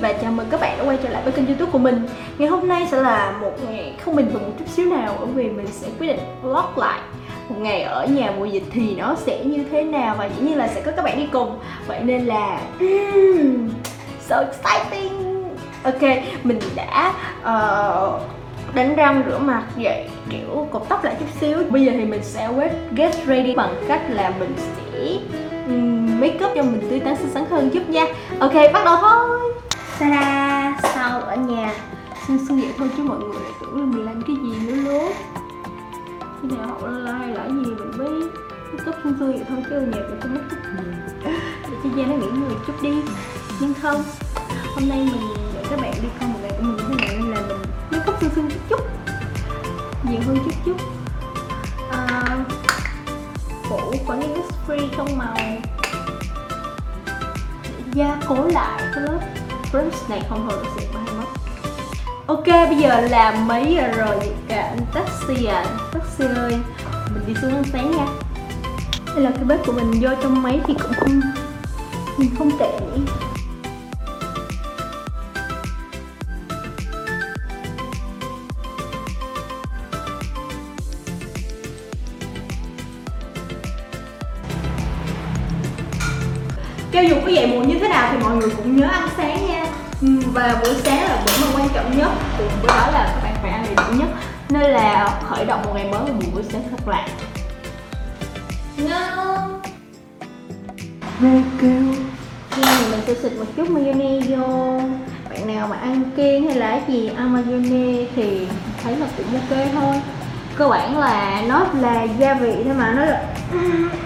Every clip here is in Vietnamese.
và chào mừng các bạn đã quay trở lại với kênh youtube của mình. Ngày hôm nay sẽ là một ngày không bình thường. một xíu nào bởi vì mình sẽ quyết định vlog lại. Một ngày ở nhà mùa dịch thì nó sẽ như thế nào và dĩ nhiên là sẽ có các bạn đi cùng. Vậy nên là mm, so exciting. Ok, mình đã uh, đánh răng rửa mặt dậy kiểu cột tóc lại chút xíu. Bây giờ thì mình sẽ wet get ready bằng cách là mình sẽ um, make up cho mình tươi tắn xinh xắn hơn chút nha. Ok bắt đầu thôi. Ta sau ở nhà sơ sơ vậy thôi chứ mọi người lại tưởng là mình làm cái gì nữa luôn khi nào hậu la là gì mình mới cấp up sơ vậy thôi chứ ở nhà mình không make gì. Để cho da nó nghỉ người chút đi. Nhưng không hôm nay mình để các bạn đi coi một ngày của mình như thế nào nên là mình make cấp sơ sơ chút chút. Nhiều hơn chút chút. À, phủ khoảng những free không màu. Gia cố lại cái lớp brush này không thôi được sẽ ok, bây giờ là mấy giờ rồi? Vậy cả anh taxi à. Taxi ơi, mình đi xuống ăn sáng nha. Đây là cái bếp của mình vô trong máy thì cũng không mình không tệ nhỉ cho dù có dậy muộn như thế nào thì mọi người cũng nhớ ăn sáng và buổi sáng là bữa mà quan trọng nhất. Cùng với đó là các bạn phải ăn đầy đủ nhất. Nên là khởi động một ngày mới bằng một buổi sáng thật là ngon. Rê kêu. Khi này mình sẽ xịt một chút mayonnaise vô. Bạn nào mà ăn kiêng hay là gì ăn mayonnaise thì thấy là cũng ok thôi. Cơ bản là nó là gia vị thôi mà nó là,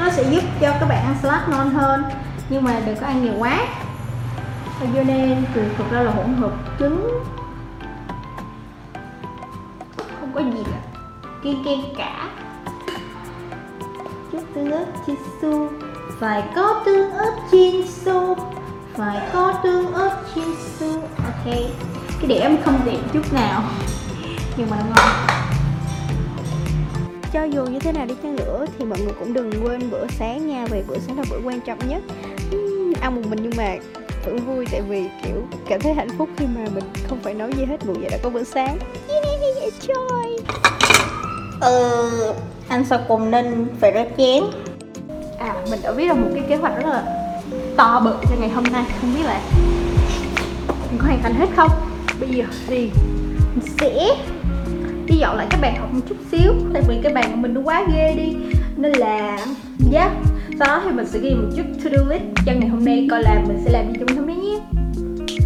nó sẽ giúp cho các bạn ăn salad ngon hơn. Nhưng mà đừng có ăn nhiều quá Mayonnaise thì thực ra là hỗn hợp trứng. Không có gì cả. Kiêng kiêng cả. Chút tương ớt chiên su phải có tương ớt chiên su phải có tương ớt chiên su ok. Cái điểm không đẹp chút nào. Nhưng mà nó ngon. Cho dù như thế nào đi chăng nữa thì mọi người cũng đừng quên bữa sáng nha. Vì bữa sáng là bữa quan trọng nhất. Uhm, ăn một mình nhưng mà vẫn vui tại vì kiểu cảm thấy hạnh phúc khi mà mình không phải nấu gì hết ngủ dậy đã có bữa sáng. Yeah, enjoy ừ ăn sau cùng nên phải rửa chén? À mình đã viết ra một cái kế hoạch rất là to bự cho ngày hôm nay không biết là mình có hoàn thành hết không? Bây giờ thì mình sẽ đi dọn lại cái bàn học một chút xíu tại vì cái bàn của mình nó quá ghê đi nên là yeah sau đó thì mình sẽ ghi một chút to do list cho ngày hôm nay coi là mình sẽ làm gì trong hôm nay nhé.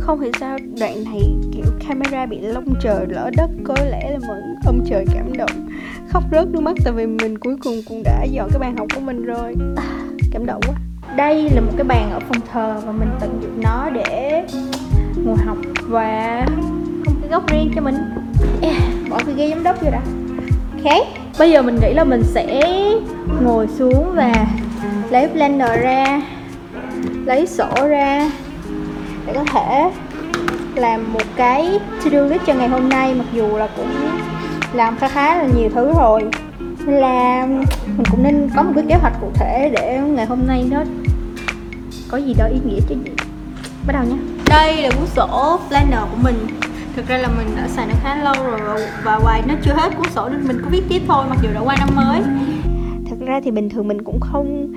Không hiểu sao? Đoạn này kiểu camera bị lông trời lỡ đất có lẽ là mọi ông trời cảm động. Khóc rớt nước mắt tại vì mình cuối cùng cũng đã dọn cái bàn học của mình rồi. À, cảm động quá. Đây là một cái bàn ở phòng thờ và mình tận dụng nó để ngồi học và không cái góc riêng cho mình. Yeah, bỏ cái ghế giám đốc vô đã. Ok bây giờ mình nghĩ là mình sẽ ngồi xuống và lấy blender ra. Lấy sổ ra. Để có thể làm một cái to do list cho ngày hôm nay. Mặc dù là cũng làm khá khá là nhiều thứ rồi. Nên là mình cũng nên có một cái kế hoạch cụ thể để ngày hôm nay nó có gì đó ý nghĩa chứ gì. Bắt đầu nhé. Đây là cuốn sổ planner của mình. Thực ra là mình đã xài nó khá lâu rồi và, hoài nó chưa hết cuốn sổ nên mình có viết tiếp thôi mặc dù đã qua năm mới. Thật ra thì bình thường mình cũng không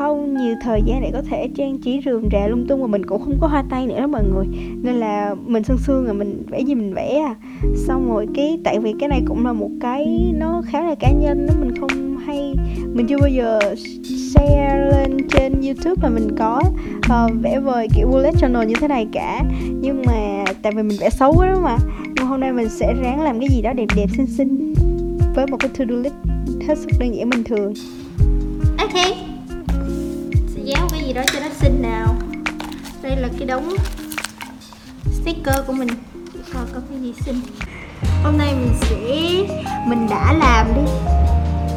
không nhiều thời gian để có thể trang trí rườm rà lung tung và mình cũng không có hoa tay nữa đó mọi người. Nên là mình sương sương rồi mình vẽ gì mình vẽ à. Xong rồi cái tại vì cái này cũng là một cái nó khá là cá nhân nó mình không hay mình chưa bao giờ share lên trên youtube là mình có uh, vẽ vời kiểu bullet journal như thế này cả. Nhưng mà tại vì mình vẽ xấu quá đó mà nhưng hôm nay mình sẽ ráng làm cái gì đó đẹp đẹp xinh xinh với một cái to do list hết sức đơn giản bình thường. Ok gì đó cho nó xinh nào. Đây là cái đống sticker của mình. Coi có cái gì xinh. Hôm nay mình sẽ mình đã làm đi.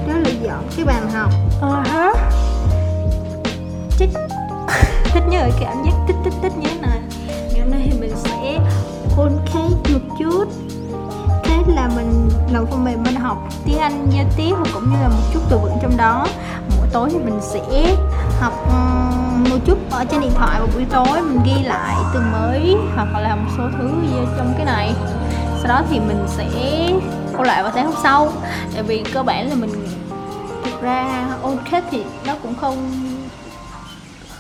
Đó là dọn cái bàn học. Ờ hả? Thích. Thích nhớ cái cảm giác tích tích tích như thế này. Ngày hôm nay thì mình sẽ ôn cake một chút. Thế là mình đầu phần mềm mình học tiếng Anh giao tiếp cũng như là một chút từ vựng trong đó. Mỗi tối thì mình sẽ học um, một chút ở trên điện thoại vào buổi tối, mình ghi lại từ mới hoặc là làm một số thứ gì trong cái này. Sau đó thì mình sẽ ôn lại vào sáng hôm sau. Tại vì cơ bản là mình, thực ra ôn kết thì nó cũng không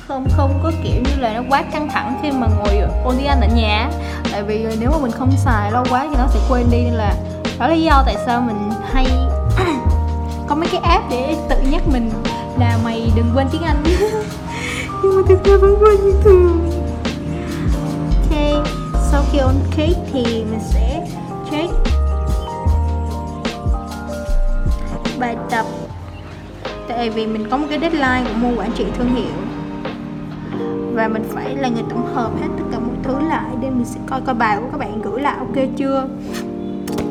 không không có kiểu như là nó quá căng thẳng khi mà ngồi ôn tiếng Anh ở nhà. Tại vì nếu mà mình không xài lâu quá thì nó sẽ quên đi nên là đó là lý do tại sao mình hay có mấy cái app để tự nhắc mình là mày đừng quên tiếng Anh. nhưng mà thực ra vẫn quên như thường ok, sau khi on cake thì mình sẽ check bài tập. Tại vì mình có một cái deadline của môn quản trị thương hiệu. Và mình phải là người tổng hợp hết tất cả mọi thứ lại để mình sẽ coi coi bài của các bạn gửi lại ok chưa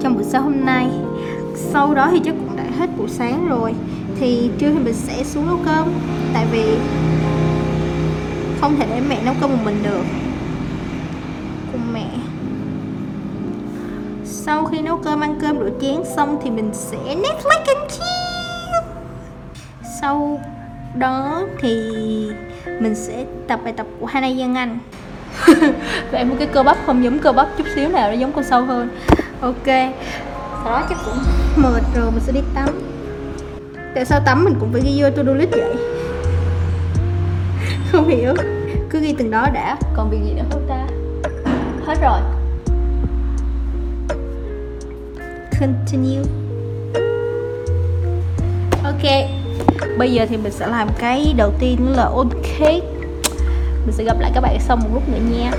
trong buổi sáng hôm nay. Sau đó thì chắc cũng đã hết buổi sáng rồi. Thì trưa thì mình sẽ xuống nấu cơm. Tại vì không thể để mẹ nấu cơm một mình được. Cùng mẹ. Sau khi nấu cơm, ăn cơm rửa chén xong thì mình sẽ Netflix and chill sau đó thì mình sẽ tập bài tập của Hana Giang Anh. Và em cái cơ bắp, không giống cơ bắp chút xíu nào, nó giống con sâu hơn. Ok. Sau đó, chắc cũng mệt rồi, mình sẽ đi tắm. Tại sao tắm mình cũng phải ghi vô to do list vậy? Không hiểu. Cứ ghi từng đó đã, Còn việc gì nữa không ta? Hết rồi. Continue. Ok, Bây giờ thì mình sẽ làm cái đầu tiên là ok. Mình sẽ gặp lại các bạn sau một lúc nữa nha.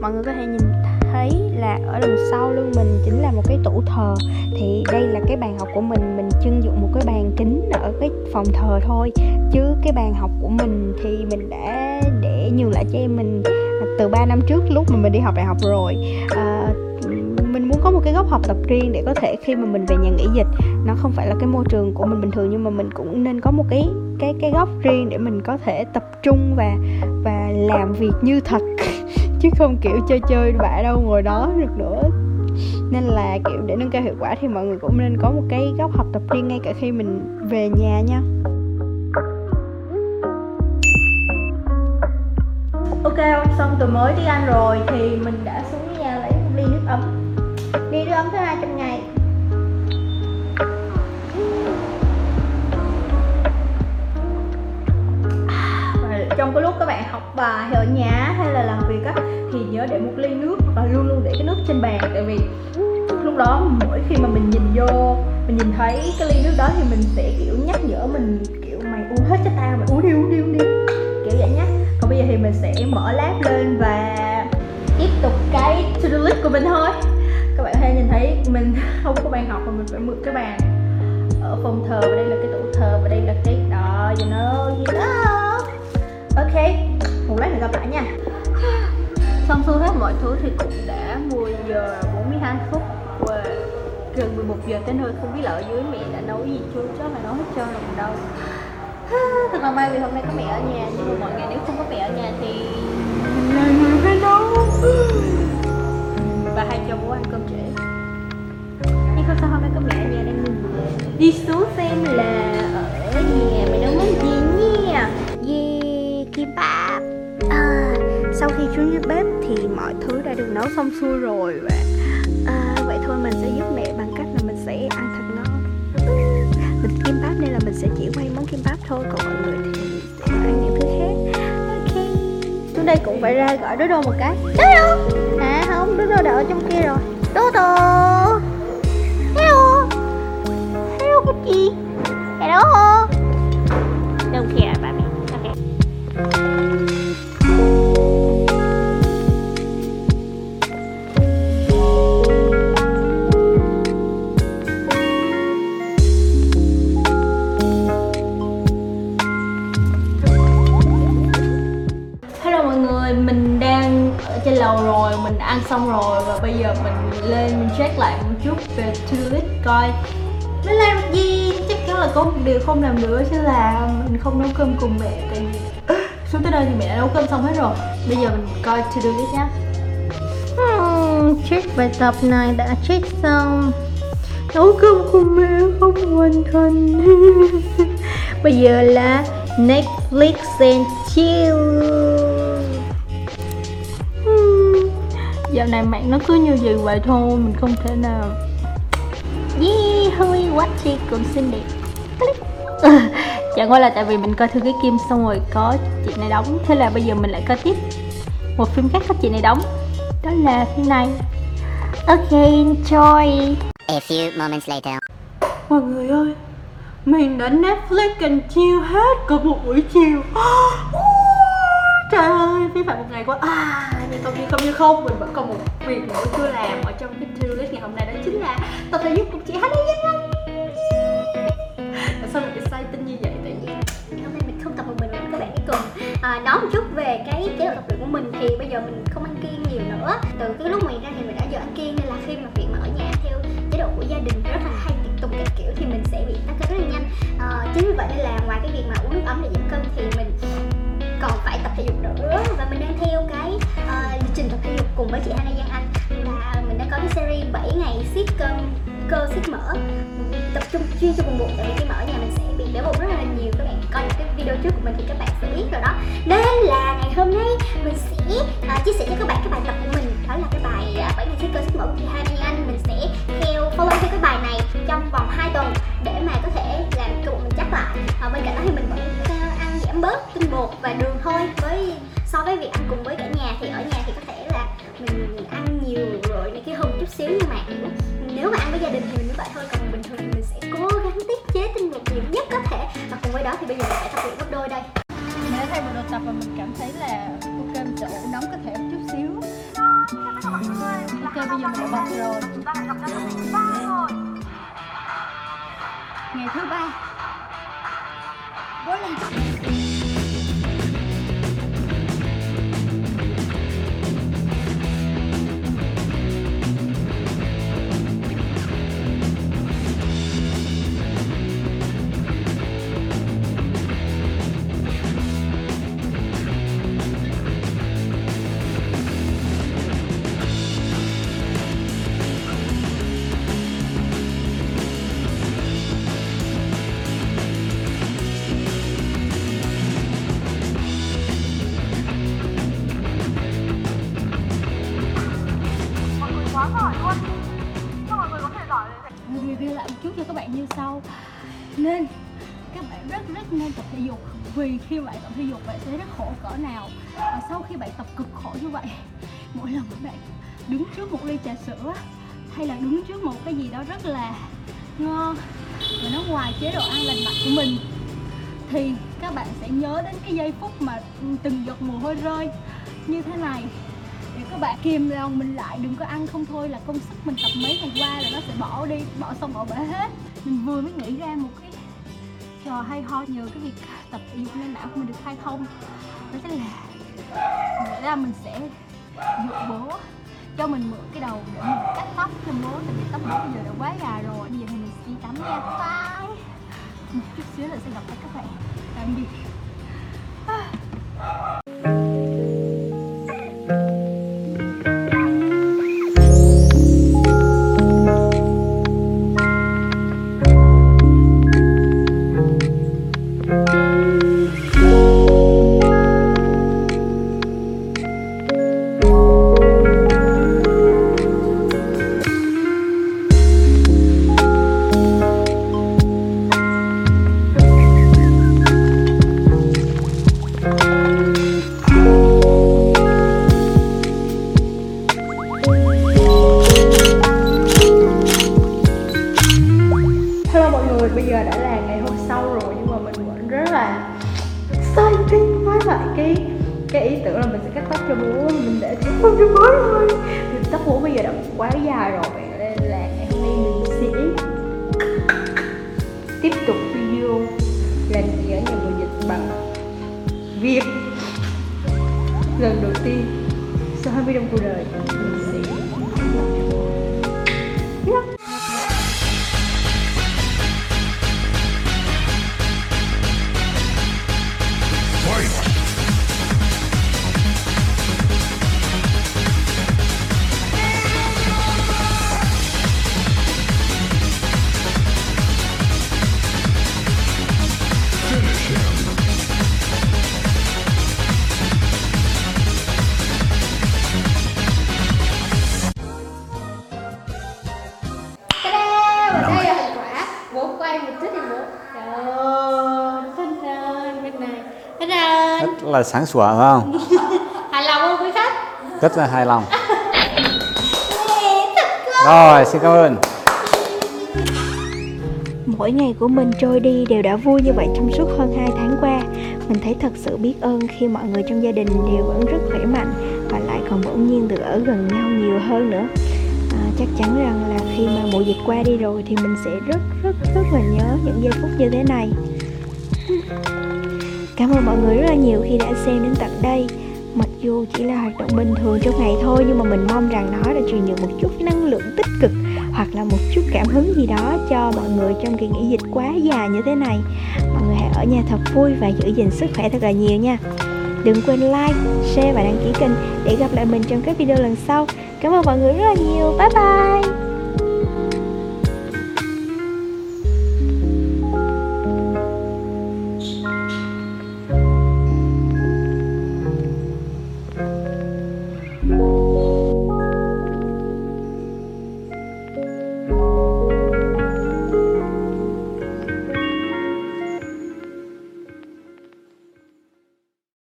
Mọi người có thể nhìn thấy là ở đằng sau lưng mình chính là một cái tủ thờ. Thì đây là cái bàn học của mình Mình trưng dụng một cái bàn kính ở cái phòng thờ thôi. Chứ cái bàn học của mình thì mình đã để nhường lại cho em mình à, từ 3 năm trước lúc mà mình đi học đại học rồi. À, mình muốn có một cái góc học tập riêng để có thể khi mà mình về nhà nghỉ dịch nó không phải là cái môi trường của mình bình thường nhưng mà mình cũng nên có một cái cái cái góc riêng để mình có thể tập trung và và làm việc như thật. Chứ không kiểu chơi chơi bạ đâu ngồi đó được nữa nên là, kiểu, để nâng cao hiệu quả thì mọi người cũng nên có một cái góc học tập riêng ngay cả khi mình về nhà nha. Ok, xong từ mới đi ăn rồi thì mình đã xuống nhà lấy một ly nước ấm. Ly nước ấm thứ hai trong ngày. Trong cái lúc các bạn học bài ở nhà hay là làm việc á, thì nhớ để một ly nước và luôn luôn để cái nước trên bàn. Tại vì lúc đó mỗi khi mà mình nhìn vô, mình nhìn thấy cái ly nước đó thì mình sẽ, kiểu, nhắc nhở mình, kiểu, mày uống hết cho tao, mày uống đi uống đi uống đi. Kiểu vậy nhá. Còn bây giờ thì mình sẽ mở lát lên và tiếp tục cái to do list của mình thôi. Các bạn hay nhìn thấy mình không có bàn học mà mình phải mượn cái bàn ở phòng thờ, và đây là cái tủ thờ, và đây là cái đó, you know you know ok, một lát nữa gặp lại nha. Xong xuôi hết mọi thứ thì cũng đã 10 giờ 42 phút và gần 11 giờ tới nơi. Không biết là ở dưới mẹ đã nấu gì chưa? Chứ mà nấu hết trơn rồi đâu. Thật là may vì hôm nay có mẹ ở nhà, nhưng mà mọi ngày nếu không có mẹ ở nhà thì mình người phải nấu. Và hay cho bố ăn cơm trễ. Nhưng không sao, hôm nay có mẹ ở nhà nên mình đi xuống xem là ở nhà mày nấu nấu xong xuôi rồi và à, vậy thôi mình sẽ giúp mẹ bằng cách là mình sẽ ăn thật ngon. Mình kim bắp nên là mình sẽ chỉ quay món kim bắp thôi còn mọi người thì sẽ ăn những thứ khác. Ok. Xuống đây cũng phải ra gọi đứa đô một cái. Đứa đô à không đứa đô đã ở trong kia rồi. Đô đô mình làm gì? Chắc chắn là có một điều không làm được chứ là mình không nấu cơm cùng mẹ tại vì xuống tới đây thì mẹ đã nấu cơm xong hết rồi. Bây giờ mình coi to-do list nhá. Hmm, check bài tập này đã check xong. Nấu cơm cùng mẹ không hoàn thành. Bây giờ là Netflix and chill. Hmm, Dạo này mạng nó cứ như vậy vậy thôi Mình không thể nào Yeah, hơi quá chi cũng xinh đẹp. Click. Chẳng qua là tại vì mình coi thư cái kim xong rồi có chị này đóng Thế là bây giờ mình lại coi tiếp Một phim khác có chị này đóng. Đó là phim này. Ok, enjoy. A few moments later. Mọi người ơi Mình đã Netflix and chill hết cả một buổi chiều Trời ơi, phí phạm một ngày quá. À, Nhưng không như không như không Mình vẫn còn một việc nữa chưa làm Ở trong cái to list ngày hôm nay đó chính là Tập thể dục cùng chị Hannah Dân Anh Tại sao mình excited như vậy? Tại vì hôm nay mình không tập một mình nữa các bạn. Hãy cùng à, nói một chút về cái chế độ tập luyện của mình thì bây giờ mình không ăn kiêng nhiều nữa. Từ cái lúc mình ra thì mình đã giờ ăn kiêng nên là khi mà việc mà ở nhà theo chế độ của gia đình rất là hay tiệc tùng các kiểu thì mình sẽ bị tăng cân rất là nhanh. À, chính vì vậy nên là ngoài cái việc mà và mình đang theo cái uh, lịch trình tập thể dục cùng với chị Hana Giang Anh. Là mình đã có cái series 7 ngày siết cơ, cơ siết mỡ. Tập trung chuyên cho vùng bụng tại vì khi mà ở nhà mình sẽ bị béo bụng rất là nhiều. Các bạn coi những cái video trước của mình thì các bạn sẽ biết rồi đó. Nên là ngày hôm nay mình sẽ uh, chia sẻ cho các bạn cái bài tập của mình. Đó là cái bài ờ, uh, 7 ngày siết cơ siết mỡ của chị Hana Giang Anh. Mình sẽ theo follow theo cái bài này trong vòng 2 tuần để mà có thể làm cơ bụng mình chắc lại. Và bên cạnh đó thì mình vẫn ăn giảm bớt tinh bột và đường thôi so với việc ăn cùng với cả nhà thì ở nhà thì có thể là mình ăn nhiều rồi này kia hơn một chút xíu nhưng mà nếu mà ăn với gia đình thì mình như vậy thôi còn bình thường thì mình sẽ cố gắng tiết chế tinh bột nhiều nhất có thể. Và cùng với đó thì bây giờ mình sẽ tập luyện gấp đôi đây. Mình đã thay bộ đồ tập và mình cảm thấy là Ok, mình sẽ ủ nóng có thể một chút xíu. Ok, bây giờ mình đã bật rồi. Ngày thứ ba. Cố lên thể dục. Vì khi bạn tập thể dục, bạn sẽ rất khổ cỡ nào. Và sau khi bạn tập cực khổ như vậy, Mỗi lần các bạn đứng trước một ly trà sữa, Hay là đứng trước một cái gì đó rất là ngon, Và nó ngoài chế độ ăn lành mạnh của mình, Thì các bạn sẽ nhớ đến cái giây phút mà từng giọt mồ hôi rơi như thế này. Để các bạn kìm lòng mình lại, đừng có ăn không thôi là công sức mình tập mấy ngày qua là nó sẽ bỏ đi, bỏ xong bỏ bể hết. Mình vừa mới nghĩ ra một cái trò hay ho nhờ cái việc tập thể dục nên não của mình được hay không. Đó chính là, mình là mình sẽ dụ bố cho mình mượn cái đầu để mình cắt tóc cho bố, tại vì tóc bố bây giờ đã quá già rồi, bây giờ thì mình sẽ đi tắm nha bye một chút xíu là sẽ gặp lại các bạn. Tạm biệt. Việt lần đầu là sáng sủa phải không? Hài lòng không quý khách? rất là hài lòng. Rồi xin cảm ơn. Mỗi ngày của mình trôi đi đều đã vui như vậy trong suốt hơn 2 tháng qua. Mình thấy thật sự biết ơn khi mọi người trong gia đình đều vẫn rất khỏe mạnh và lại còn bỗng nhiên được ở gần nhau nhiều hơn nữa. À, chắc chắn rằng là khi mà mùa dịch qua đi rồi thì mình sẽ rất rất rất là nhớ những giây phút như thế này cảm ơn mọi người rất là nhiều khi đã xem đến tận đây. Mặc dù chỉ là hoạt động bình thường trong ngày thôi, nhưng mà mình mong rằng nó đã truyền được một chút năng lượng tích cực hoặc là một chút cảm hứng gì đó cho mọi người trong kỳ nghỉ dịch quá dài như thế này. Mọi người hãy ở nhà thật vui và giữ gìn sức khỏe thật là nhiều nha. Đừng quên like, share và đăng ký kênh để gặp lại mình trong các video lần sau. Cảm ơn mọi người rất là nhiều. Bye bye!